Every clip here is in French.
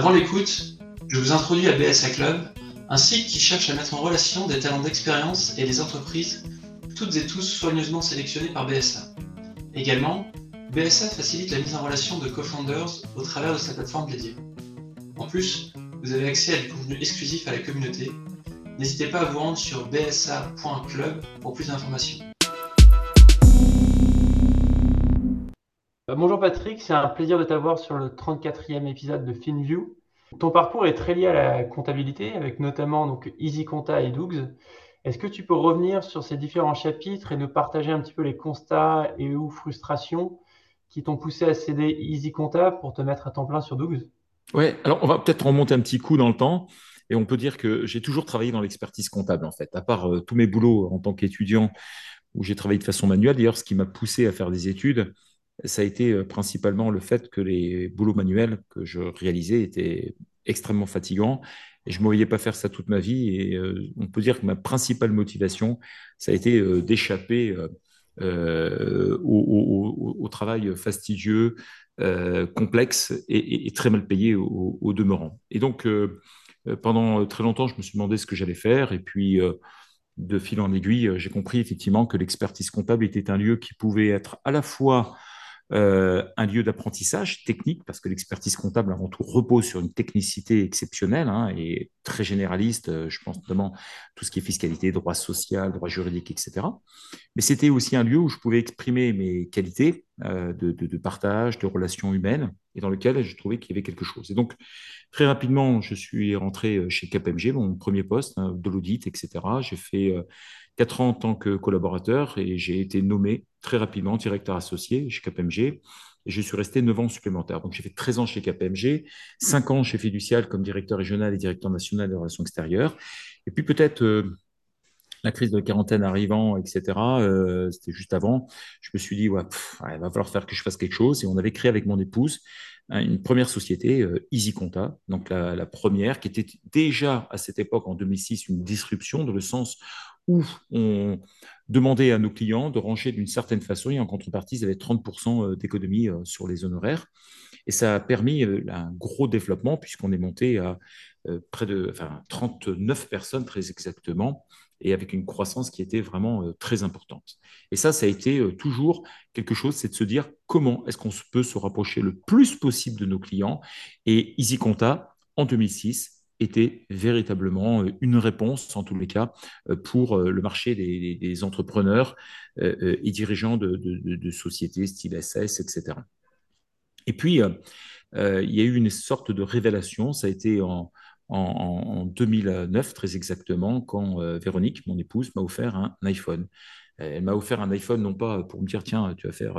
Avant l'écoute, je vous introduis à BSA Club, un site qui cherche à mettre en relation des talents d'expérience et des entreprises, toutes et tous soigneusement sélectionnés par BSA. Également, BSA facilite la mise en relation de co-founders au travers de sa plateforme dédiée. En plus, vous avez accès à du contenu exclusif à la communauté. N'hésitez pas à vous rendre sur bsa.club pour plus d'informations. Bonjour Patrick, c'est un plaisir de t'avoir sur le 34e épisode de FinView. Ton parcours est très lié à la comptabilité, avec notamment donc EasyConta et Dougs. Est-ce que tu peux revenir sur ces différents chapitres et nous partager un petit peu les constats et ou frustrations qui t'ont poussé à céder EasyConta pour te mettre à temps plein sur Dougs Oui, alors on va peut-être remonter un petit coup dans le temps. Et on peut dire que j'ai toujours travaillé dans l'expertise comptable, en fait, à part euh, tous mes boulots en tant qu'étudiant où j'ai travaillé de façon manuelle. D'ailleurs, ce qui m'a poussé à faire des études, ça a été euh, principalement le fait que les boulots manuels que je réalisais étaient extrêmement fatigants et je ne me voyais pas faire ça toute ma vie. Et euh, on peut dire que ma principale motivation, ça a été euh, d'échapper au, travail fastidieux, complexe et, très mal payé au, demeurant. Et donc, pendant très longtemps, je me suis demandé ce que j'allais faire. Et puis, de fil en aiguille, j'ai compris effectivement que l'expertise comptable était un lieu qui pouvait être à la fois euh, un lieu d'apprentissage technique, parce que l'expertise comptable avant tout repose sur une technicité exceptionnelle hein, et très généraliste, euh, je pense notamment tout ce qui est fiscalité, droit social, droit juridique, etc. Mais c'était aussi un lieu où je pouvais exprimer mes qualités euh, de, partage, de relations humaines, et dans lequel je trouvais qu'il y avait quelque chose. Et donc, très rapidement, je suis rentré chez KPMG, mon premier poste hein, de l'audit, etc. J'ai fait quatre ans en tant que collaborateur et j'ai été nommé très rapidement directeur associé chez KPMG et je suis resté 9 ans supplémentaires. Donc j'ai fait 13 ans chez KPMG, 5 ans chez Fiducial comme directeur régional et directeur national des relations extérieures. Et puis peut-être euh, la crise de la quarantaine arrivant, etc., euh, c'était juste avant, je me suis dit, ouais, il va falloir faire que je fasse quelque chose. Et on avait créé avec mon épouse hein, une première société, euh, Easy Conta, donc la, première, qui était déjà à cette époque, en 2006, une disruption, dans le sens où on demandait à nos clients de ranger d'une certaine façon et en contrepartie, ils avaient 30% euh, d'économie euh, sur les honoraires. Et ça a permis euh, un gros développement puisqu'on est monté à près de enfin, 39 personnes très exactement et avec une croissance qui était vraiment très importante. Et ça, ça a été toujours quelque chose, c'est de se dire comment est-ce qu'on peut se rapprocher le plus possible de nos clients. Et EasyConta, en 2006, était véritablement euh, une réponse, en tous les cas, euh, pour euh, le marché des, entrepreneurs et dirigeants de, sociétés style SS, etc. Et puis, il y a eu une sorte de révélation, ça a été en, en, 2009 très exactement, quand Véronique, mon épouse, m'a offert un, iPhone. Elle m'a offert un iPhone non pas pour me dire tiens tu vas faire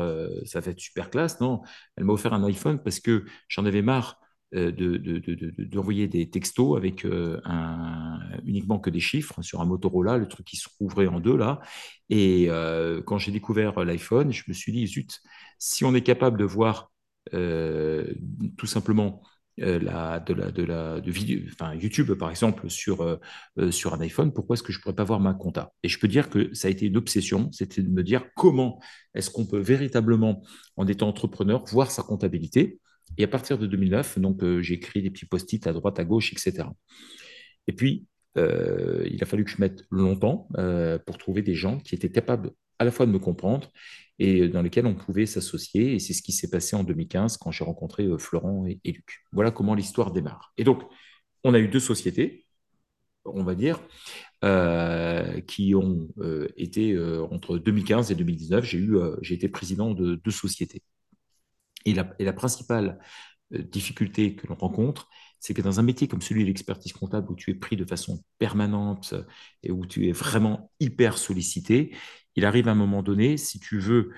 ça va être super classe non elle m'a offert un iPhone parce que j'en avais marre d'envoyer de, des textos avec euh, un, uniquement que des chiffres sur un Motorola, le truc qui se rouvrait en deux là. Et euh, quand j'ai découvert l'iPhone, je me suis dit, zut, si on est capable de voir tout simplement la, de la, de la, de vidéo, enfin, YouTube par exemple sur, sur un iPhone, pourquoi est-ce que je ne pourrais pas voir ma compta? Et je peux dire que ça a été une obsession, c'était de me dire comment est-ce qu'on peut véritablement, en étant entrepreneur, voir sa comptabilité et à partir de 2009, donc, euh, j'ai écrit des petits post-it à droite, à gauche, etc. Et puis, euh, il a fallu que je mette longtemps euh, pour trouver des gens qui étaient capables à la fois de me comprendre et dans lesquels on pouvait s'associer. Et c'est ce qui s'est passé en 2015 quand j'ai rencontré Florent et, Luc. Voilà comment l'histoire démarre. Et donc, on a eu deux sociétés, on va dire, qui ont été entre 2015 et 2019. J'ai eu, j'ai été président de deux sociétés. Et la, principale euh, difficulté que l'on rencontre, c'est que dans un métier comme celui de l'expertise comptable, où tu es pris de façon permanente et où tu es vraiment hyper sollicité, il arrive à un moment donné, si tu veux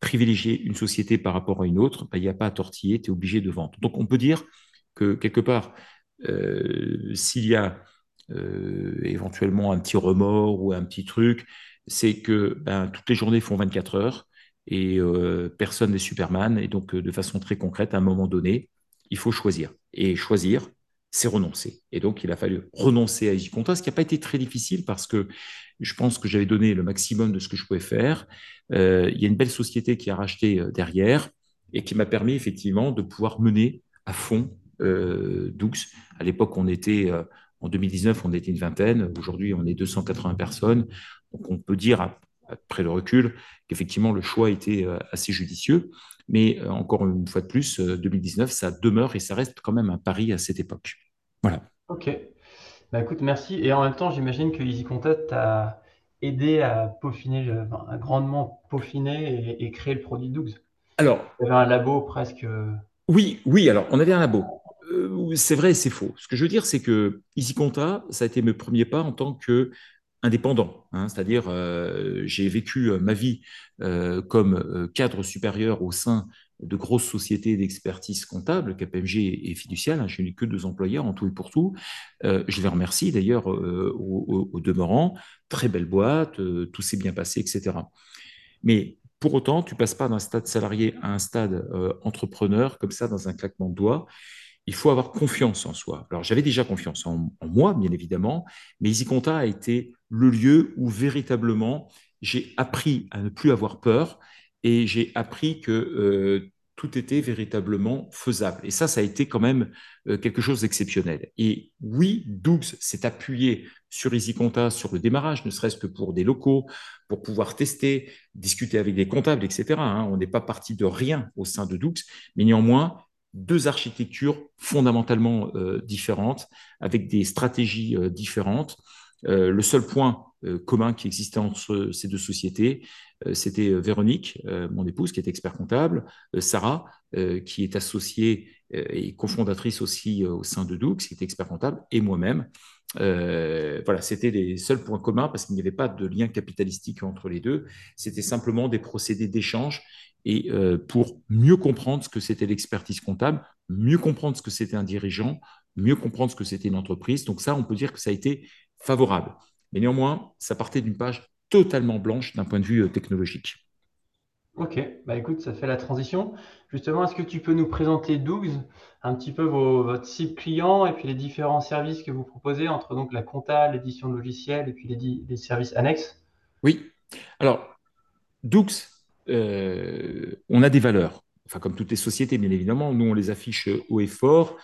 privilégier une société par rapport à une autre, ben, il n'y a pas à tortiller, tu es obligé de vendre. Donc on peut dire que quelque part, euh, s'il y a euh, éventuellement un petit remords ou un petit truc, c'est que ben, toutes les journées font 24 heures et euh, personne n'est Superman. Et donc, euh, de façon très concrète, à un moment donné, il faut choisir. Et choisir, c'est renoncer. Et donc, il a fallu renoncer à EasyConta, ce qui n'a pas été très difficile parce que je pense que j'avais donné le maximum de ce que je pouvais faire. Euh, il y a une belle société qui a racheté derrière et qui m'a permis effectivement de pouvoir mener à fond Doux. À l'époque, on était, en 2019, on était une vingtaine. Aujourd'hui, on est 280 personnes. Donc, on peut dire, après le recul, qu'effectivement, le choix était assez judicieux. Mais encore une fois de plus, 2019, ça demeure et ça reste quand même un pari à cette époque. Voilà. Ok. Bah, écoute, merci. Et en même temps, j'imagine que Easy Contact t'a aidé à peaufiner, à grandement peaufiner et, créer le produit Dougs. Alors, il y avait un labo presque. Oui, oui. Alors, on avait un labo. Euh, c'est vrai, c'est faux. Ce que je veux dire, c'est que EasyConta, ça a été mes premiers pas en tant que indépendant, hein. c'est-à-dire euh, j'ai vécu euh, ma vie comme cadre supérieur au sein de grosses sociétés d'expertise comptable, KPMG et fiduciale. Hein, je n'ai que deux employeurs en tout et pour tout. je les remercie d'ailleurs au, au, demeurant. Très belle boîte, tout s'est bien passé, etc. Mais pour autant, tu passes pas d'un stade salarié à un stade entrepreneur comme ça dans un claquement de doigts il faut avoir confiance en soi. Alors, j'avais déjà confiance en, moi, bien évidemment, mais EasyConta a été le lieu où véritablement j'ai appris à ne plus avoir peur et j'ai appris que euh, tout était véritablement faisable. Et ça, ça a été quand même euh, quelque chose d'exceptionnel. Et oui, Dougs s'est appuyé sur EasyConta, sur le démarrage, ne serait-ce que pour des locaux, pour pouvoir tester, discuter avec des comptables, etc. Hein. On n'est pas parti de rien au sein de Dougs, mais néanmoins, deux architectures fondamentalement euh, différentes, avec des stratégies euh, différentes. Euh, le seul point commun qui existait entre ces deux sociétés, c'était Véronique, mon épouse, qui est expert comptable, Sarah, qui est associée et cofondatrice aussi au sein de Doux, qui est expert comptable, et moi-même. voilà, c'était les seuls points communs parce qu'il n'y avait pas de lien capitalistique entre les deux. C'était simplement des procédés d'échange et euh, pour mieux comprendre ce que c'était l'expertise comptable, mieux comprendre ce que c'était un dirigeant, mieux comprendre ce que c'était une entreprise. Donc ça, on peut dire que ça a été favorable. Mais néanmoins, ça partait d'une page totalement blanche d'un point de vue euh, technologique. Ok, bah écoute, ça fait la transition. Justement, est-ce que tu peux nous présenter Dougs, un petit peu votre cible client et puis les différents services que vous proposez entre donc la compta, l'édition de logiciels et puis les, les services annexes? Oui. Alors, Dougs, euh, on a des valeurs. Enfin, comme toutes les sociétés, bien évidemment, nous, on les affiche haut et fort.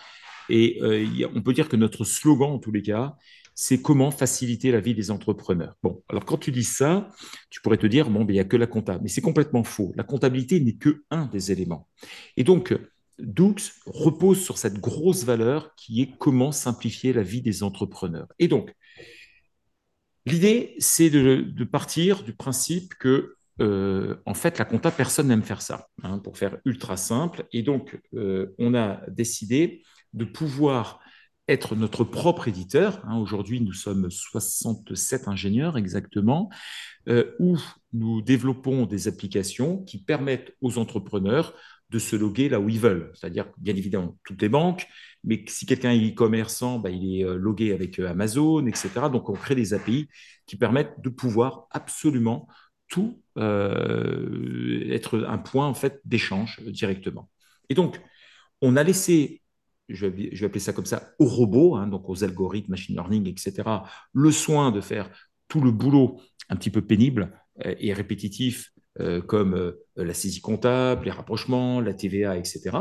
Et euh, on peut dire que notre slogan, en tous les cas, c'est comment faciliter la vie des entrepreneurs. Bon, alors quand tu dis ça, tu pourrais te dire, bon, ben, il n'y a que la comptabilité. Mais c'est complètement faux. La comptabilité n'est que un des éléments. Et donc, Doux repose sur cette grosse valeur qui est comment simplifier la vie des entrepreneurs. Et donc, l'idée, c'est de, partir du principe que euh, en fait, la compta, personne n'aime faire ça, hein, pour faire ultra simple. Et donc, euh, on a décidé de pouvoir être notre propre éditeur. Hein. Aujourd'hui, nous sommes 67 ingénieurs exactement, euh, où nous développons des applications qui permettent aux entrepreneurs de se loguer là où ils veulent. C'est-à-dire, bien évidemment, toutes les banques, mais si quelqu'un est e-commerçant, bah, il est logué avec Amazon, etc. Donc, on crée des API qui permettent de pouvoir absolument tout euh, être un point en fait d'échange directement. Et donc, on a laissé, je vais, appeler ça comme ça, aux robots, hein, donc aux algorithmes, machine learning, etc., le soin de faire tout le boulot un petit peu pénible euh, et répétitif, euh, comme la saisie comptable, les rapprochements, la TVA, etc.,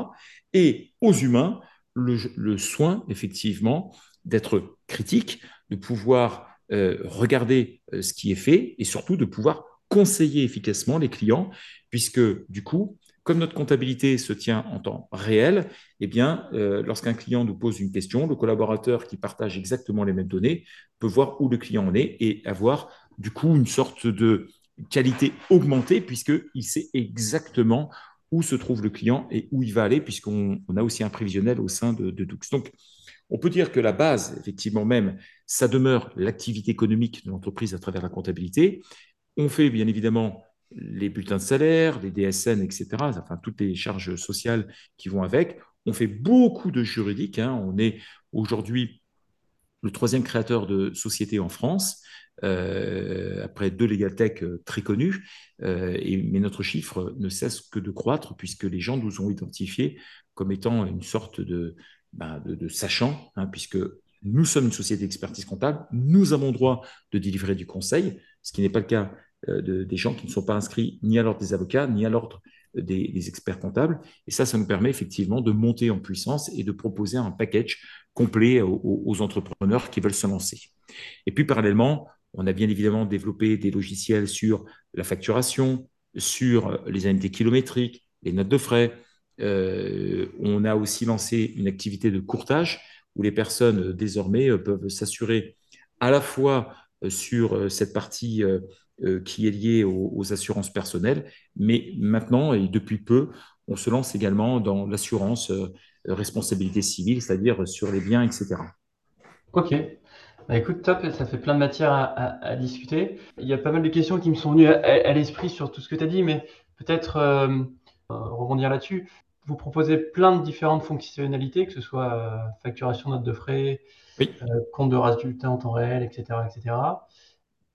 et aux humains le, le soin, effectivement, d'être critique, de pouvoir regarder ce qui est fait et surtout de pouvoir conseiller efficacement les clients, puisque du coup, comme notre comptabilité se tient en temps réel, eh bien, euh, lorsqu'un client nous pose une question, le collaborateur qui partage exactement les mêmes données peut voir où le client en est et avoir du coup une sorte de qualité augmentée puisqu'il sait exactement où se trouve le client et où il va aller, puisqu'on a aussi un prévisionnel au sein de, de. Donc, on peut dire que la base, effectivement même, ça demeure l'activité économique de l'entreprise à travers la comptabilité, on fait bien évidemment les bulletins de salaire, les DSN, etc., enfin toutes les charges sociales qui vont avec. On fait beaucoup de juridique. Hein. On est aujourd'hui le troisième créateur de société en France, euh, après deux Legal Tech euh, très connus. Euh, mais notre chiffre ne cesse que de croître puisque les gens nous ont identifiés comme étant une sorte de, ben, sachant, hein, puisque nous sommes une société d'expertise comptable, nous avons droit de délivrer du conseil, ce qui n'est pas le cas euh, de, des gens qui ne sont pas inscrits ni à l'ordre des avocats, ni à l'ordre des, experts comptables. Et ça, ça nous permet effectivement de monter en puissance et de proposer un package complet aux, entrepreneurs qui veulent se lancer. Et puis parallèlement, on a bien évidemment développé des logiciels sur la facturation, sur les indemnités kilométriques, les notes de frais. Euh, on a aussi lancé une activité de courtage où les personnes désormais peuvent s'assurer à la fois sur cette partie qui est liée aux, assurances personnelles, mais maintenant et depuis peu, on se lance également dans l'assurance responsabilité civile, c'est-à-dire sur les biens, etc. Ok. Bah, écoute, top, ça fait plein de matière à, discuter. Il y a pas mal de questions qui me sont venues à, l'esprit sur tout ce que tu as dit, mais peut-être rebondir là-dessus vous proposez plein de différentes fonctionnalités, que ce soit euh, facturation note de frais, euh, compte de résultats en temps réel, etc., etc.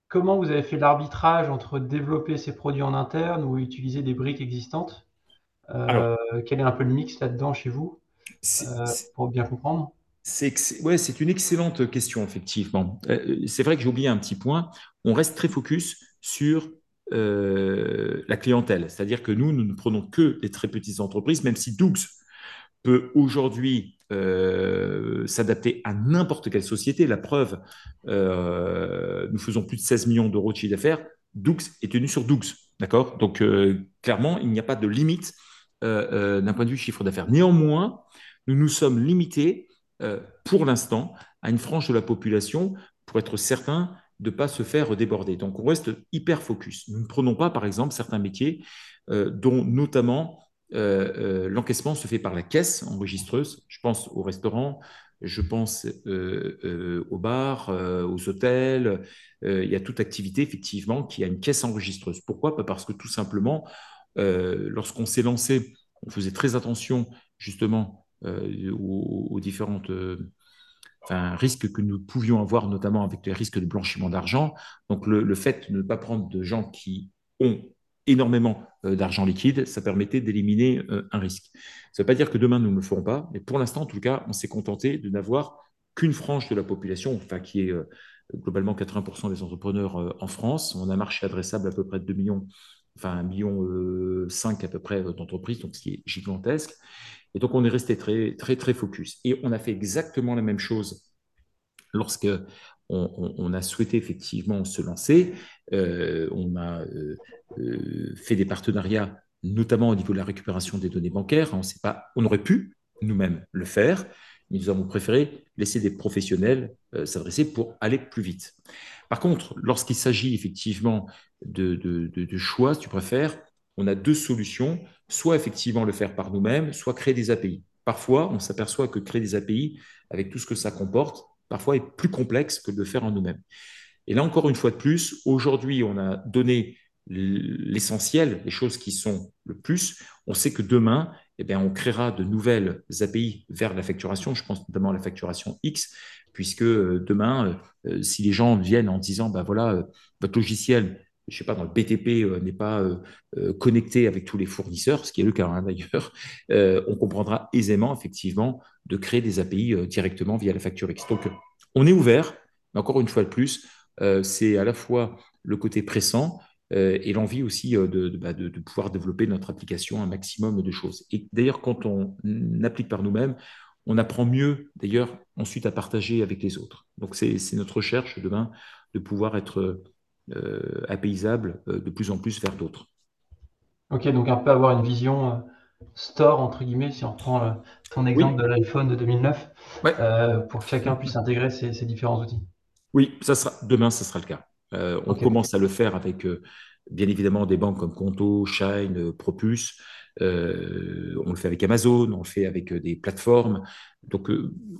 Comment vous avez fait l'arbitrage entre développer ces produits en interne ou utiliser des briques existantes? Euh, Quel est un peu le mix là-dedans chez vous? Pour bien comprendre c'est ouais, une excellente question, effectivement. c'est vrai que j'ai oublié un petit point. On reste très focus sur euh, la clientèle. C'est-à-dire que nous, nous ne prenons que les très petites entreprises, même si Dougs peut aujourd'hui euh, s'adapter à n'importe quelle société. La preuve, euh, nous faisons plus de 16 millions d'euros de chiffre d'affaires. Doux est tenu sur Dougs. D'accord? Donc, clairement, il n'y a pas de limite d'un point de vue chiffre d'affaires. Néanmoins, nous nous sommes limités pour l'instant à une frange de la population pour être certain de ne pas se faire déborder. Donc, on reste hyper focus. Nous ne prenons pas, par exemple, certains métiers euh, dont notamment euh, euh, l'encaissement se fait par la caisse enregistreuse. Je pense au restaurant, je pense aux bars, aux hôtels. il y a toute activité, effectivement, qui a une caisse enregistreuse. Pourquoi? Parce que tout simplement, lorsqu'on s'est lancé, on faisait très attention justement aux, différentes un risque que nous pouvions avoir, notamment avec les risques de blanchiment d'argent. Donc, le, fait de ne pas prendre de gens qui ont énormément euh, d'argent liquide, ça permettait d'éliminer euh, un risque. Ça ne veut pas dire que demain, nous ne le ferons pas, mais pour l'instant, en tout cas, on s'est contenté de n'avoir qu'une frange de la population, enfin, qui est euh, globalement 80% des entrepreneurs en France. On a un marché adressable à peu près de 2 millions, enfin 1,5 million 5 à peu près d'entreprises, donc ce qui est gigantesque. Et donc, on est resté très, très, très focus. Et on a fait exactement la même chose lorsque on, a souhaité effectivement se lancer. Euh, on a euh, euh, fait des partenariats, notamment au niveau de la récupération des données bancaires. On sait pas, on aurait pu nous-mêmes le faire, mais nous avons préféré laisser des professionnels s'adresser pour aller plus vite. Par contre, lorsqu'il s'agit effectivement de, de, choix, si tu préfères, on a deux solutions, soit effectivement le faire par nous-mêmes, soit créer des API. Parfois, on s'aperçoit que créer des API, avec tout ce que ça comporte, parfois est plus complexe que de le faire en nous-mêmes. Et là, encore une fois de plus, aujourd'hui, on a donné l'essentiel, les choses qui sont le plus. On sait que demain, eh bien, on créera de nouvelles API vers la facturation. Je pense notamment à la facturation X, puisque euh, demain, euh, si les gens viennent en disant, ben voilà, euh, votre logiciel je sais pas, dans le BTP euh, n'est pas euh, euh, connecté avec tous les fournisseurs, ce qui est le cas hein, d'ailleurs, on comprendra aisément effectivement de créer des API directement via la facture X. Donc, on est ouvert, mais encore une fois de plus, c'est à la fois le côté pressant et l'envie aussi bah, de, de, pouvoir développer notre application un maximum de choses. Et d'ailleurs, quand on applique par nous-mêmes, on apprend mieux d'ailleurs ensuite à partager avec les autres. Donc, c'est notre recherche demain de pouvoir être euh, apaisable euh, de plus en plus vers d'autres. Ok, donc un peu avoir une vision euh, store, entre guillemets, si on reprend ton exemple de l'iPhone de 2009, pour que chacun puisse intégrer ces, différents outils. Oui, ça sera, demain, ça sera le cas. on commence à le faire avec, bien évidemment, des banques comme Conto, Shine, Propus. on le fait avec Amazon, on le fait avec des plateformes. Donc,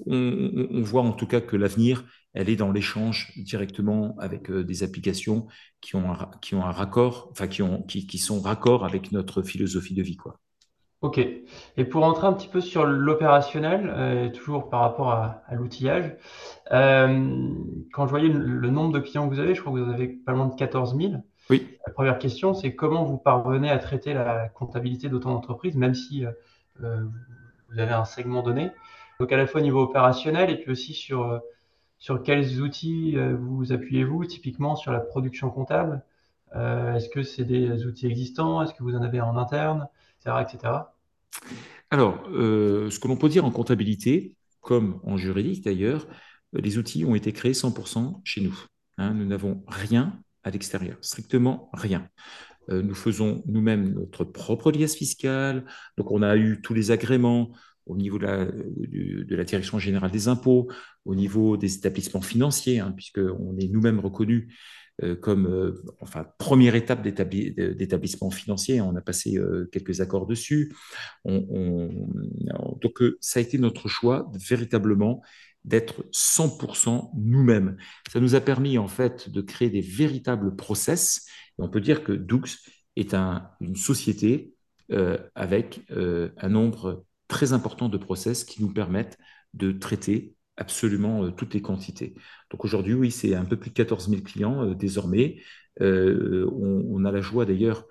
on, voit en tout cas que l'avenir elle est dans l'échange directement avec euh, des applications qui ont un, qui ont un raccord, enfin qui, ont, qui, qui, sont raccord avec notre philosophie de vie. Quoi. Ok. Et pour rentrer un petit peu sur l'opérationnel, euh, toujours par rapport à, l'outillage, euh, quand je voyais le, nombre de clients que vous avez, je crois que vous avez pas loin de 14 000. Oui. La première question, c'est comment vous parvenez à traiter la comptabilité d'autant d'entreprises, même si vous avez un segment donné. Donc à la fois au niveau opérationnel et puis aussi sur sur quels outils euh, vous appuyez-vous typiquement sur la production comptable? Euh, Est-ce que c'est des outils existants? Est-ce que vous en avez en interne? Etc. Alors, ce que l'on peut dire en comptabilité, comme en juridique d'ailleurs, les outils ont été créés 100% chez nous. Hein. nous n'avons rien à l'extérieur, strictement rien. Euh, nous faisons nous-mêmes notre propre liasse fiscale. Donc, on a eu tous les agréments au niveau de la, Direction générale des impôts, au niveau des établissements financiers, hein, puisqu'on est nous-mêmes reconnus euh, comme euh, enfin, première étape d'établissement financier. On a passé quelques accords dessus. donc, ça a été notre choix véritablement d'être 100% nous-mêmes. Ça nous a permis en fait de créer des véritables process. Et on peut dire que Doux est une société euh, avec euh, un nombre très important de process qui nous permettent de traiter absolument euh, toutes les quantités. Donc aujourd'hui, oui, c'est un peu plus de 14 000 clients désormais. On, on, a la joie d'ailleurs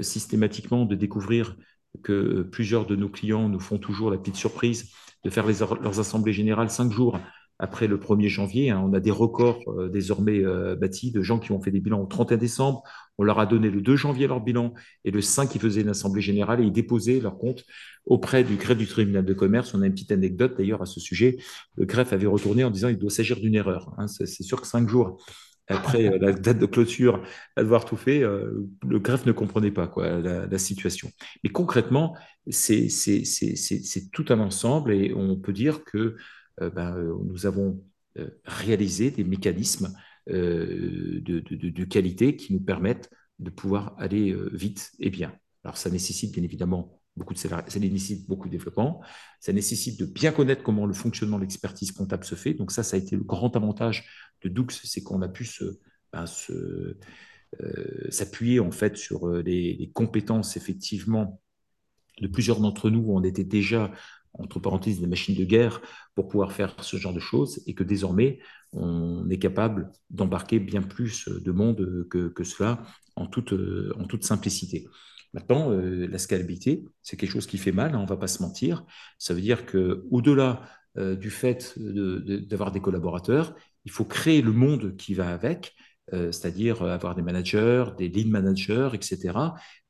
systématiquement de découvrir que plusieurs de nos clients nous font toujours la petite surprise de faire leurs assemblées générales cinq jours après le 1er janvier. Hein. On a des records euh, désormais euh, bâtis de gens qui ont fait des bilans au 31 décembre. On leur a donné le 2 janvier leur bilan et le 5, ils faisaient une assemblée générale et ils déposaient leur compte auprès du greffe du tribunal de commerce. On a une petite anecdote d'ailleurs à ce sujet. Le greffe avait retourné en disant il doit s'agir d'une erreur. Hein. C'est sûr que cinq jours après euh, la date de clôture, à devoir tout fait, le greffe ne comprenait pas quoi, la, situation. Mais concrètement, c'est tout un ensemble et on peut dire que ben, euh, nous avons réalisé des mécanismes de, qualité qui nous permettent de pouvoir aller vite et bien. Alors ça nécessite bien évidemment beaucoup de ça nécessite beaucoup de développement, ça nécessite de bien connaître comment le fonctionnement de l'expertise comptable se fait. Donc ça, ça a été le grand avantage de Doux, c'est qu'on a pu ben, euh, s'appuyer en fait sur euh, les, compétences effectivement de plusieurs d'entre nous. On était déjà entre parenthèses des machines de guerre pour pouvoir faire ce genre de choses et que désormais on est capable d'embarquer bien plus de monde que, que cela en toute, en toute simplicité. Maintenant, euh, la scalabilité, c'est quelque chose qui fait mal, hein, on ne va pas se mentir. Ça veut dire qu'au-delà euh, du fait d'avoir des collaborateurs, il faut créer le monde qui va avec, euh, c'est-à-dire avoir des managers, des lead managers, etc.,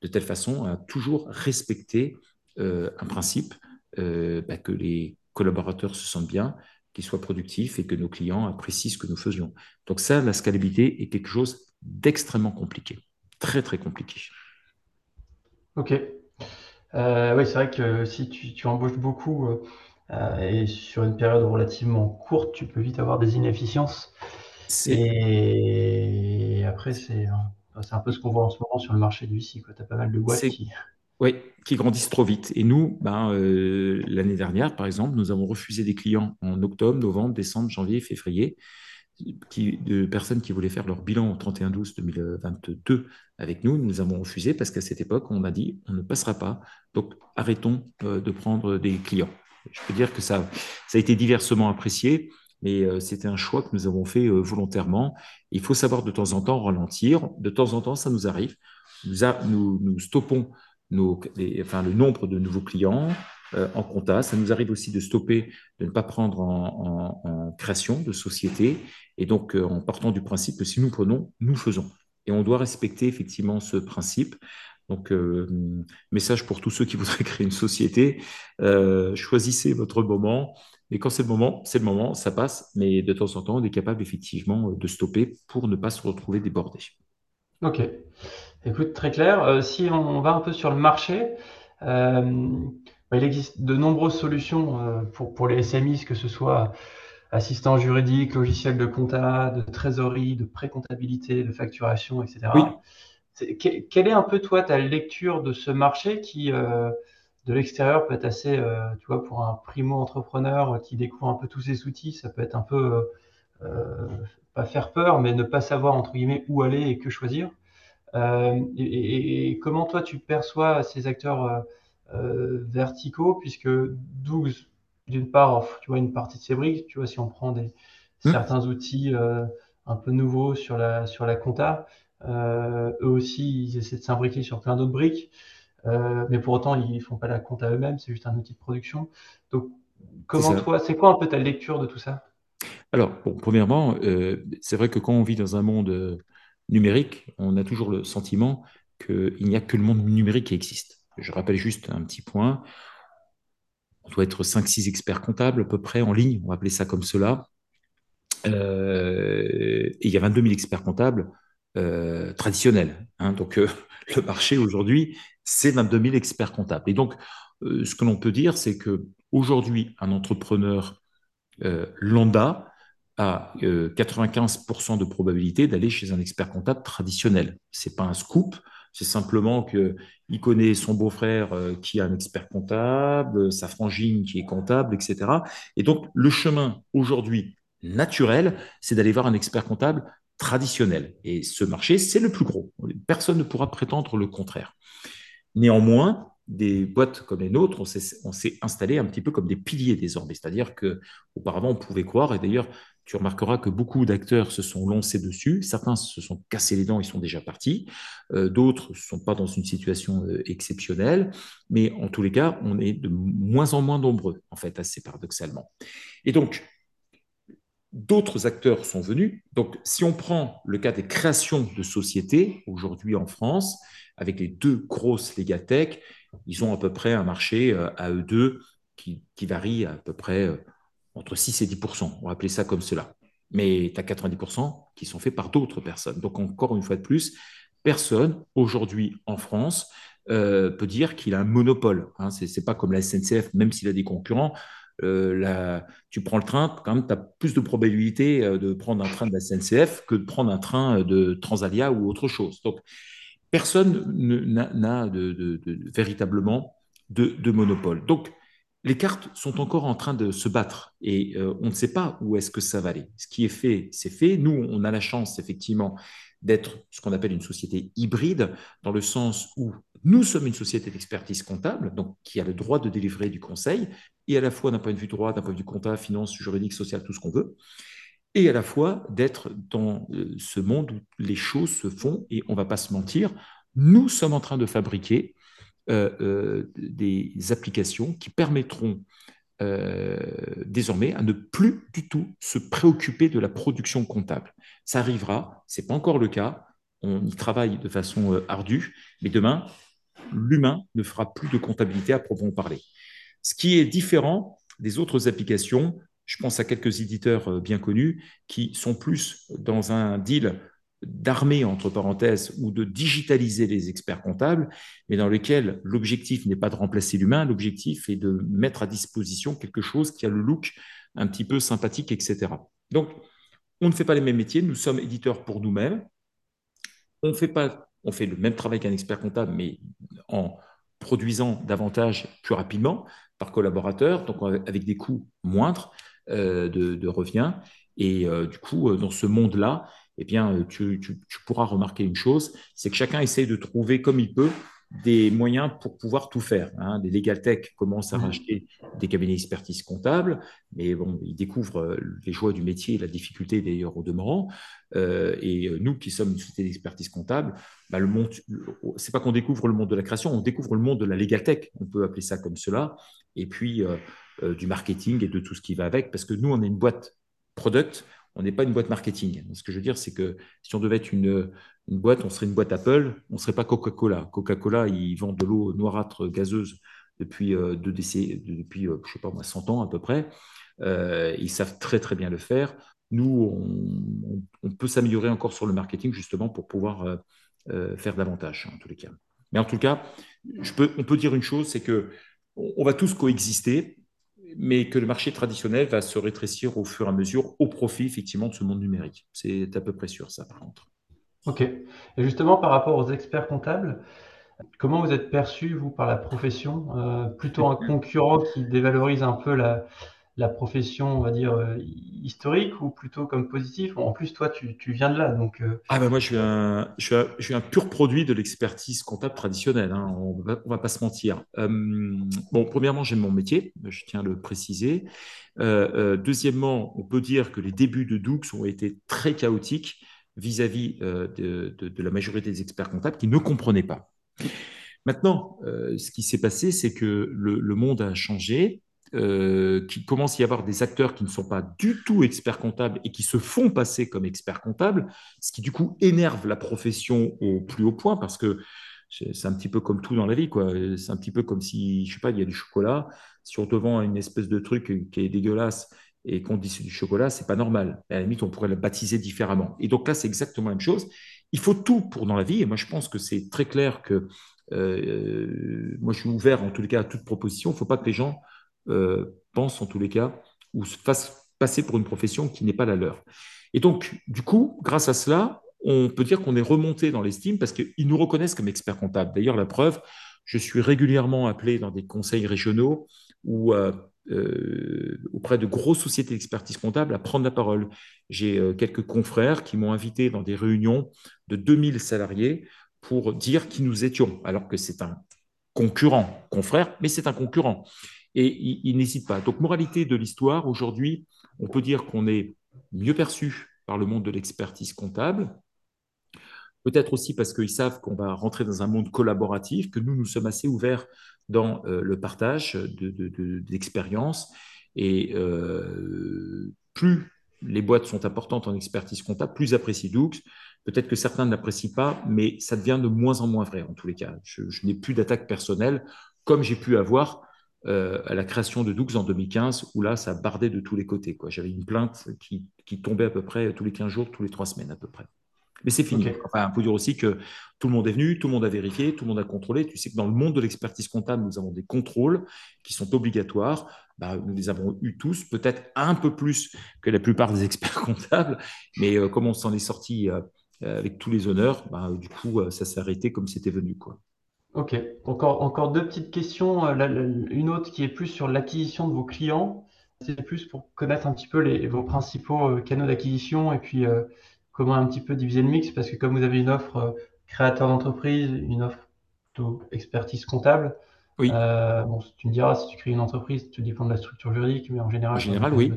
de telle façon à toujours respecter un principe, bah, que les collaborateurs se sentent bien, qu'ils soient productifs et que nos clients apprécient ce que nous faisions. Donc ça, la scalabilité est quelque chose d'extrêmement compliqué, très très compliqué. Ok. Euh, oui, c'est vrai que si tu, embauches beaucoup euh, et sur une période relativement courte, tu peux vite avoir des inefficiences. Et après, c'est un peu ce qu'on voit en ce moment sur le marché du ici. Tu as pas mal de boîtes qui. Oui, qui grandissent trop vite. Et nous, ben, euh, l'année dernière, par exemple, nous avons refusé des clients en octobre, novembre, décembre, janvier, février de personnes qui voulaient faire leur bilan au 31-12-2022 avec nous. Nous avons refusé parce qu'à cette époque, on a dit on ne passera pas, donc arrêtons euh, de prendre des clients. Je peux dire que ça, ça a été diversement apprécié, mais euh, c'était un choix que nous avons fait volontairement. Il faut savoir de temps en temps ralentir. De temps en temps, ça nous arrive. Nous, nous, stoppons enfin, le nombre de nouveaux clients euh, en compta. Ça nous arrive aussi de stopper, de ne pas prendre en, création de société, et donc euh, en partant du principe que si nous prenons, nous faisons. Et on doit respecter effectivement ce principe. Donc, euh, message pour tous ceux qui voudraient créer une société, choisissez votre moment. Et quand c'est le moment, c'est le moment, ça passe. Mais de temps en temps, on est capable effectivement de stopper pour ne pas se retrouver débordé. Ok. Écoute, très clair. si on va un peu sur le marché, bah, il existe de nombreuses solutions euh, pour, pour les SMIs, que ce soit assistant juridique, logiciel de compta, de trésorerie, de pré-comptabilité, de facturation, etc. Oui. quelle est un peu, toi, ta lecture de ce marché qui, euh, de l'extérieur, peut être assez, euh, tu vois, pour un primo-entrepreneur qui découvre un peu tous ces outils, ça peut être un peu, pas faire peur, mais ne pas savoir, entre guillemets, où aller et que choisir? Et, et, comment, toi, tu perçois ces acteurs euh, verticaux, puisque Doug, d'une part, tu vois une partie de ces briques, tu vois, si on prend des, hmm. certains outils euh, un peu nouveaux sur la, sur la compta, euh, eux aussi, ils essaient de s'imbriquer sur plein d'autres briques, mais pour autant, ils font pas la compta eux-mêmes, c'est juste un outil de production. Donc, comment toi, c'est quoi un peu ta lecture de tout ça? Alors, bon, premièrement, c'est vrai que quand on vit dans un monde numérique, on a toujours le sentiment qu'il n'y a que le monde numérique qui existe. Je rappelle juste un petit point. On doit être 5-6 experts comptables à peu près en ligne, on va appeler ça comme cela. et il y a 22 000 experts comptables traditionnels. Hein. donc le marché aujourd'hui, c'est 22 000 experts comptables. Et donc, ce que l'on peut dire, c'est que aujourd'hui, un entrepreneur lambda a 95% de probabilité d'aller chez un expert comptable traditionnel. C'est pas un scoop, c'est simplement qu'il connaît son beau-frère qui est un expert comptable, sa frangine qui est comptable, etc. Et donc, le chemin aujourd'hui naturel, c'est d'aller voir un expert comptable traditionnel. Et ce marché, c'est le plus gros. Personne ne pourra prétendre le contraire. Néanmoins, des boîtes comme les nôtres, on s'est installé un petit peu comme des piliers désormais. C'est-à-dire qu'auparavant, on pouvait croire, et d'ailleurs, tu remarqueras que beaucoup d'acteurs se sont lancés dessus. Certains se sont cassés les dents, ils sont déjà partis. Euh, d'autres ne sont pas dans une situation euh, exceptionnelle. Mais en tous les cas, on est de moins en moins nombreux, en fait, assez paradoxalement. Et donc, d'autres acteurs sont venus. Donc, si on prend le cas des créations de sociétés, aujourd'hui en France, avec les deux grosses légatech, ils ont à peu près un marché euh, à eux deux qui, qui varie à peu près entre 6 et 10 On va appeler ça comme cela. Mais tu as 90% qui sont faits par d'autres personnes. Donc, encore une fois de plus, personne aujourd'hui en France euh, peut dire qu'il a un monopole. Hein. Ce n'est pas comme la SNCF, même s'il a des concurrents. Euh, tu prends le train, quand même, tu as plus de probabilité euh, de prendre un train de la SNCF que de prendre un train de Transalia ou autre chose. Donc, personne n'a véritablement de, de monopole. Donc, les cartes sont encore en train de se battre et euh, on ne sait pas où est-ce que ça va aller. Ce qui est fait, c'est fait. Nous, on a la chance, effectivement, d'être ce qu'on appelle une société hybride, dans le sens où nous sommes une société d'expertise comptable, donc qui a le droit de délivrer du conseil, et à la fois d'un point de vue droit, d'un point de vue comptable, finance, juridique, social, tout ce qu'on veut, et à la fois d'être dans euh, ce monde où les choses se font, et on ne va pas se mentir, nous sommes en train de fabriquer des applications qui permettront euh, désormais à ne plus du tout se préoccuper de la production comptable. Ça arrivera, ce n'est pas encore le cas, on y travaille de façon ardue, mais demain, l'humain ne fera plus de comptabilité à proprement parler. Ce qui est différent des autres applications, je pense à quelques éditeurs bien connus qui sont plus dans un deal d'armer, entre parenthèses, ou de digitaliser les experts comptables, mais dans lequel l'objectif n'est pas de remplacer l'humain, l'objectif est de mettre à disposition quelque chose qui a le look un petit peu sympathique, etc. Donc, on ne fait pas les mêmes métiers, nous sommes éditeurs pour nous-mêmes, on fait, pas, on fait le même travail qu'un expert comptable, mais en produisant davantage plus rapidement par collaborateur, donc avec des coûts moindres euh, de, revient. Et euh, du coup, euh, dans ce monde-là, eh bien, euh, tu, pourras remarquer une chose, c'est que chacun essaie de trouver comme il peut des moyens pour pouvoir tout faire. Hein. Des Legal Tech commencent à racheter des cabinets d'expertise comptable, mais bon, ils découvrent euh, les joies du métier et la difficulté d'ailleurs au demeurant. Euh, et nous qui sommes une société d'expertise comptable, bah, le monde, c'est pas qu'on découvre le monde de la création, on découvre le monde de la Legal Tech, on peut appeler ça comme cela, et puis du marketing et de tout ce qui va avec, parce que nous, on est une boîte product, on n'est pas une boîte marketing. Ce que je veux dire, c'est que si on devait être une, boîte, on serait une boîte Apple, on ne serait pas Coca-Cola. Coca-Cola, ils vendent de l'eau noirâtre gazeuse depuis euh, deux depuis, euh, je sais pas moi, 100 ans à peu près. Euh, ils savent très très bien le faire. Nous, on, peut s'améliorer encore sur le marketing justement pour pouvoir faire davantage en tous les cas. Mais en tout cas, on peut dire une chose, c'est que on va tous coexister mais que le marché traditionnel va se rétrécir au fur et à mesure au profit effectivement de ce monde numérique. C'est à peu près sûr ça par contre. Ok. Et justement par rapport aux experts comptables, comment vous êtes perçu vous par la profession? Euh, Plutôt un concurrent qui dévalorise un peu la, la profession, on va dire, euh, historique ou plutôt comme positif En plus, toi, tu, viens de là. Donc, euh, Ah ben moi, je suis, un, pur produit de l'expertise comptable traditionnelle. Hein. on ne va, pas se mentir. Euh, bon, premièrement, j'aime mon métier, je tiens à le préciser. deuxièmement, on peut dire que les débuts de Doux ont été très chaotiques vis-à-vis de, la majorité des experts comptables qui ne comprenaient pas. Maintenant, ce qui s'est passé, c'est que le monde a changé euh, qu'il commence à y avoir des acteurs qui ne sont pas du tout experts comptables et qui se font passer comme experts comptables, ce qui du coup énerve la profession au plus haut point parce que c'est un petit peu comme tout dans la vie, quoi. C'est un petit peu comme si, je sais pas, il y a du chocolat. Si on te vend une espèce de truc qui est dégueulasse et qu'on dit c'est du chocolat, c'est pas normal. À la limite, on pourrait le baptiser différemment. Et donc là, c'est exactement la même chose. Il faut tout pour dans la vie. Et moi, je pense que c'est très clair que euh, moi, je suis ouvert en tous les cas à toute proposition. Il ne faut pas que les gens pensent en tous les cas ou se fassent passer pour une profession qui n'est pas la leur. Et donc, du coup, grâce à cela, on peut dire qu'on est remonté dans l'estime parce qu'ils nous reconnaissent comme experts comptables. D'ailleurs, la preuve, je suis régulièrement appelé dans des conseils régionaux ou euh, euh, auprès de grosses sociétés d'expertise comptable à prendre la parole. J'ai euh, quelques confrères qui m'ont invité dans des réunions de 2000 salariés pour dire qui nous étions, alors que c'est un concurrent, confrère, mais c'est un concurrent. Et ils n'hésitent pas. Donc, moralité de l'histoire, aujourd'hui, on peut dire qu'on est mieux perçu par le monde de l'expertise comptable, Peut-être aussi parce qu'ils savent qu'on va rentrer dans un monde collaboratif, que nous, nous sommes assez ouverts dans euh, le partage d'expériences. De, et euh, plus les boîtes sont importantes en expertise comptable, plus apprécient Doux. Peut-être que certains ne l'apprécient pas, mais ça devient de moins en moins vrai en tous les cas. Je, n'ai plus d'attaque personnelle comme j'ai pu avoir euh, à la création de Doux en 2015, où là, ça bardait de tous les côtés. J'avais une plainte qui, qui, tombait à peu près tous les 15 jours, tous les 3 semaines à peu près. Mais c'est fini. Enfin, on peut dire aussi que tout le monde est venu, tout le monde a vérifié, tout le monde a contrôlé. Tu sais que dans le monde de l'expertise comptable, nous avons des contrôles qui sont obligatoires. Bah, nous les avons eu tous, peut-être un peu plus que la plupart des experts comptables, mais euh, comme on s'en est sorti euh, avec tous les honneurs, bah, du coup, ça s'est arrêté comme c'était venu. Quoi. Ok, encore, encore deux petites questions. une autre qui est plus sur l'acquisition de vos clients. C'est plus pour connaître un petit peu les, vos principaux canaux d'acquisition et puis comment un petit peu diviser le mix Parce que comme vous avez une offre euh, créateur d'entreprise, une offre plutôt expertise comptable, oui. Euh, bon, tu me diras, si tu crées une entreprise, tu dépends de la structure juridique, mais en général, en général oui.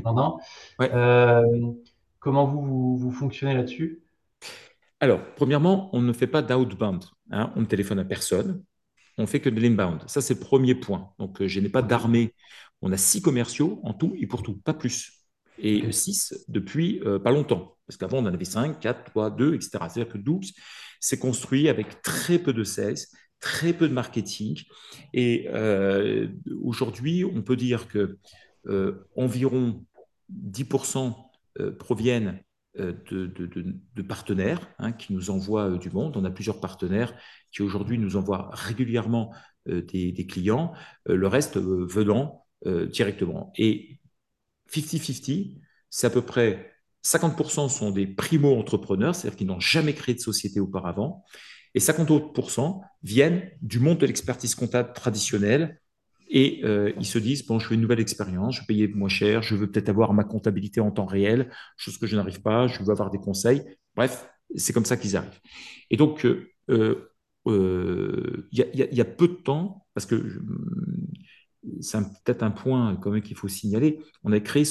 Euh, comment vous, vous, fonctionnez là-dessus? Alors, premièrement, on ne fait pas d'outbound. Hein. on ne téléphone à personne. On fait que de l'inbound. Ça, c'est le premier point. Donc, je n'ai pas d'armée. On a six commerciaux en tout et pour tout, pas plus. Et six depuis pas longtemps. Parce qu'avant, on en avait 5, 4, 3, 2, etc. C'est-à-dire que Doux s'est construit avec très peu de sales, très peu de marketing. Et euh, aujourd'hui, on peut dire que euh, environ 10% euh, proviennent de, partenaires hein, qui nous envoient du monde. On a plusieurs partenaires qui aujourd'hui nous envoient régulièrement des, des, clients, le reste venant directement. Et 50-50, c'est à peu près 50% sont des primo-entrepreneurs, c'est-à-dire qu'ils n'ont jamais créé de société auparavant, et 50% viennent du monde de l'expertise comptable traditionnelle, et euh, ils se disent, bon, je fais une nouvelle expérience, je vais payer moins cher, je veux peut-être avoir ma comptabilité en temps réel, chose que je n'arrive pas, je veux avoir des conseils. Bref, c'est comme ça qu'ils arrivent. Et donc, euh, euh, il y, a peu de temps, parce que c'est peut-être un point quand même qu'il faut signaler. On a créé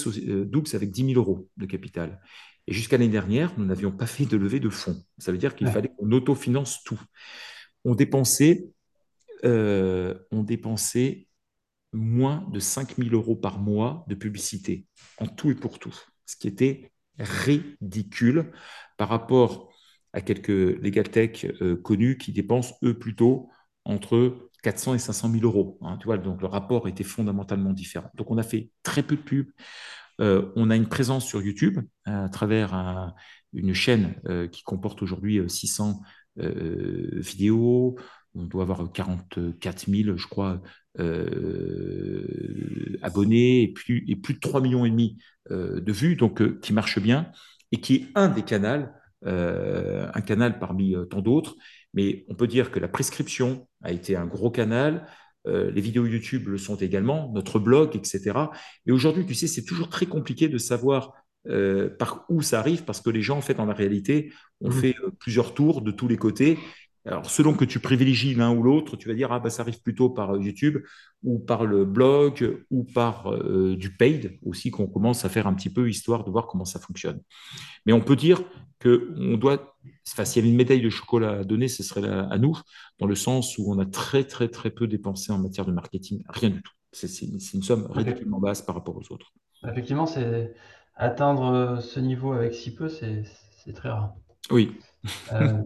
Doux avec 10 000 euros de capital. Et jusqu'à l'année dernière, nous n'avions pas fait de levée de fonds. Ça veut dire qu'il fallait qu'on autofinance tout. On dépensait, euh, on dépensait moins de 5 000 euros par mois de publicité, en tout et pour tout, ce qui était ridicule par rapport à quelques legal tech euh, connus qui dépensent, eux, plutôt entre 400 et 500 000 euros. Hein, tu vois, donc le rapport était fondamentalement différent. Donc on a fait très peu de pubs. Euh, on a une présence sur YouTube à travers une chaîne euh, qui comporte aujourd'hui 600 euh, vidéos. On doit avoir 44 000, je crois, abonnés et plus, et plus de 3 millions et demi de vues, donc qui marche bien et qui est un des canaux, un canal parmi tant d'autres mais on peut dire que la prescription a été un gros canal. Euh, les vidéos YouTube le sont également, notre blog, etc. Et aujourd'hui, tu sais, c'est toujours très compliqué de savoir euh, par où ça arrive parce que les gens, en fait, dans la réalité, ont mmh. fait euh, plusieurs tours de tous les côtés. Alors, selon que tu privilégies l'un ou l'autre, tu vas dire, ah, bah, ça arrive plutôt par YouTube ou par le blog ou par du paid aussi qu'on commence à faire un petit peu histoire de voir comment ça fonctionne. Mais on peut dire on doit, enfin, s'il y avait une médaille de chocolat à donner, ce serait à nous, dans le sens où on a très, très, très peu dépensé en matière de marketing, rien du tout. C'est une somme ridiculement basse par rapport aux autres. Effectivement, c'est atteindre ce niveau avec si peu, c'est très rare. Oui. Euh,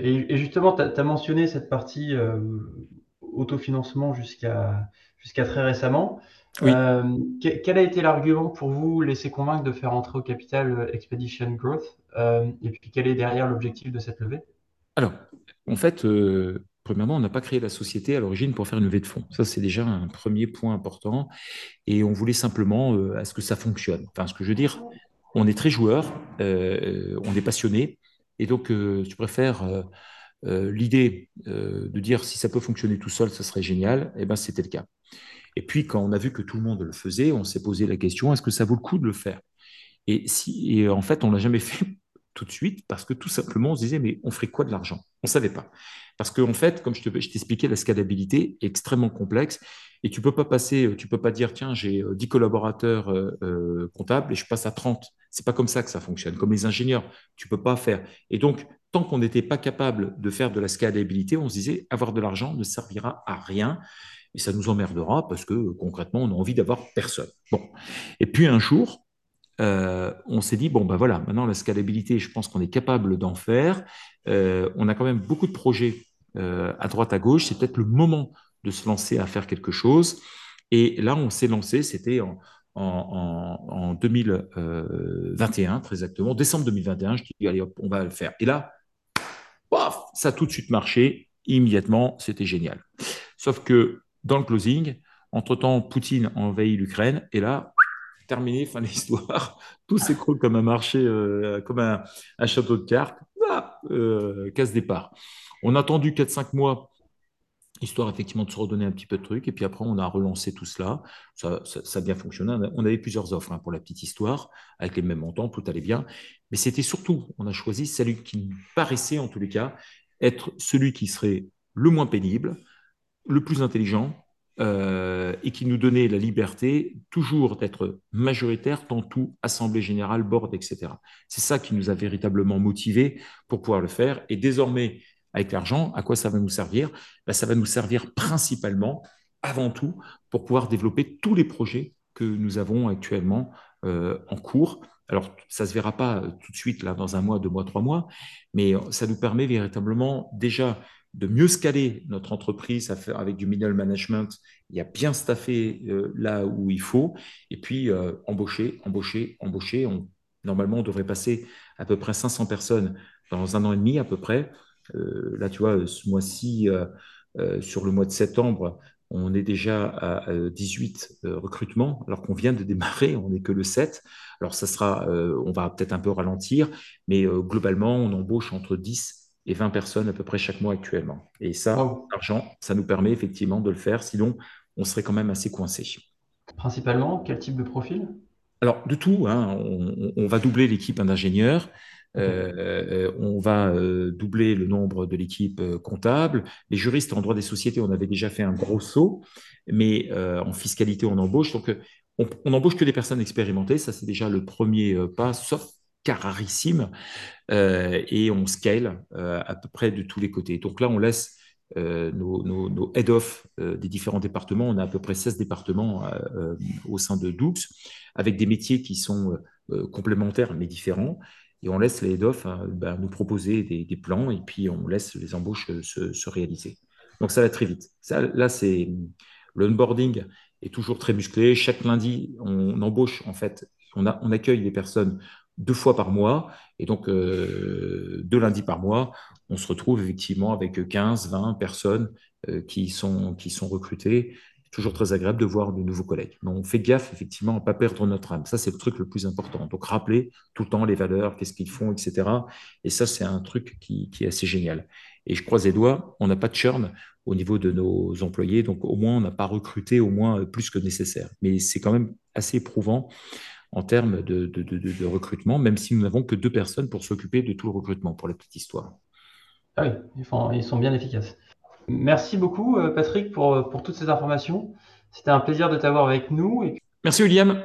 Et, justement, tu as, mentionné cette partie autofinancement jusqu'à jusqu'à très récemment. quel a été l'argument pour vous laisser convaincre de faire entrer au capital Expedition Growth Et puis quel est derrière l'objectif de cette levée? Alors, en fait, premièrement, on n'a pas créé la société à l'origine pour faire une levée de fonds. Ça, c'est déjà un premier point important. Et on voulait simplement euh, à ce que ça fonctionne. Enfin, ce que je veux dire, on est très joueur, euh, on est passionné. Et donc, euh, tu préfères l'idée de dire si ça peut fonctionner tout seul, ça serait génial. Et eh ben, c'était le cas. Et puis, quand on a vu que tout le monde le faisait, on s'est posé la question est-ce que ça vaut le coup de le faire? Et, si, et en fait, on l'a jamais fait tout de suite parce que tout simplement, on se disait, mais on ferait quoi de l'argent? On ne savait pas. Parce qu'en en fait, comme je t'expliquais, la scalabilité est extrêmement complexe et tu peux pas passer, tu peux pas dire, tiens, j'ai 10 euh, collaborateurs euh, euh, comptables et je passe à 30. C'est pas comme ça que ça fonctionne. Comme les ingénieurs, tu peux pas faire. Et donc, tant qu'on n'était pas capable de faire de la scalabilité, on se disait, avoir de l'argent ne servira à rien et ça nous emmerdera parce que concrètement, on a envie d'avoir personne. Bon. Et puis un jour, on s'est dit, bon, ben voilà, maintenant la scalabilité, je pense qu'on est capable d'en faire. On a quand même beaucoup de projets euh, à droite, à gauche. C'est peut-être le moment de se lancer à faire quelque chose. Et là, on s'est lancé, c'était en, en, 2021, très exactement, décembre 2021. Je dis, allez, hop, on va le faire. Et là, ça a tout de suite marché. Immédiatement, c'était génial. Sauf que dans le closing, entre-temps, Poutine envahit l'Ukraine. Et là, terminé, fin de l'histoire. Tout s'écroule comme un marché, euh, comme un, château de cartes. Euh, casse départ. On a attendu 4-5 mois, histoire effectivement de se redonner un petit peu de trucs. Et puis après, on a relancé tout cela. Ça, a bien fonctionné. On avait plusieurs offres hein, pour la petite histoire, avec les mêmes montants, tout allait bien. Mais c'était surtout, on a choisi celui qui paraissait, en tous les cas, être celui qui serait le moins pénible, le plus intelligent, euh, et qui nous donnait la liberté toujours d'être majoritaire dans tout, assemblée générale, board, etc. C'est ça qui nous a véritablement motivés pour pouvoir le faire. Et désormais, avec l'argent, à quoi ça va nous servir? Ben, Ça va nous servir principalement, avant tout, pour pouvoir développer tous les projets que nous avons actuellement euh, en cours. Alors, ça ne se verra pas tout de suite, là, dans un mois, deux mois, trois mois, mais ça nous permet véritablement déjà de mieux scaler notre entreprise avec du middle management, il y a bien staffé euh, là où il faut, et puis euh, embaucher, embaucher, embaucher. normalement, on devrait passer à peu près 500 personnes dans un an et demi à peu près. Euh, là, tu vois, ce mois-ci, sur le mois de septembre, on est déjà à 18 recrutements, alors qu'on vient de démarrer, on n'est que le 7. Alors, ça sera, on va peut-être un peu ralentir, mais globalement, on embauche entre 10 et 20 personnes à peu près chaque mois actuellement. Et ça, l'argent, ça nous permet effectivement de le faire, sinon on serait quand même assez coincé. Principalement, quel type de profil? Alors, de tout, hein. on, va doubler l'équipe d'ingénieurs, euh, on va euh, doubler le nombre de l'équipe euh, comptable. Les juristes en droit des sociétés, on avait déjà fait un gros saut, mais en fiscalité, on embauche. Donc, on, embauche que des personnes expérimentées, ça c'est déjà le premier pas, sauf cas rarissime, euh, et on scale euh, à peu près de tous les côtés. Donc là, on laisse euh, nos, head-off des différents départements. On a à peu près 16 départements au sein de Doux, avec des métiers qui sont complémentaires mais différents. Et on laisse les head-off ben, nous proposer des, plans et puis on laisse les embauches se, réaliser. Donc ça va très vite. Là, c'est l'onboarding est toujours très musclé. Chaque lundi, on embauche en fait, on, accueille des personnes deux fois par mois. Et donc, euh, deux lundis par mois, on se retrouve effectivement avec 15, 20 personnes euh, qui sont recrutées. Toujours très agréable de voir de nouveaux collègues. Mais on fait gaffe, effectivement, à ne pas perdre notre âme. Ça, c'est le truc le plus important. Donc, rappeler tout le temps les valeurs, qu'est-ce qu'ils font, etc. Et ça, c'est un truc qui, est assez génial. Et je croise les doigts, on n'a pas de churn au niveau de nos employés. Donc, au moins, on n'a pas recruté au moins plus que nécessaire. Mais c'est quand même assez éprouvant en termes de, recrutement, même si nous n'avons que deux personnes pour s'occuper de tout le recrutement, pour la petite histoire. Ah oui, ils, sont bien efficaces. Merci beaucoup, euh, Patrick, pour, pour toutes ces informations. C'était un plaisir de t'avoir avec nous. Merci, William.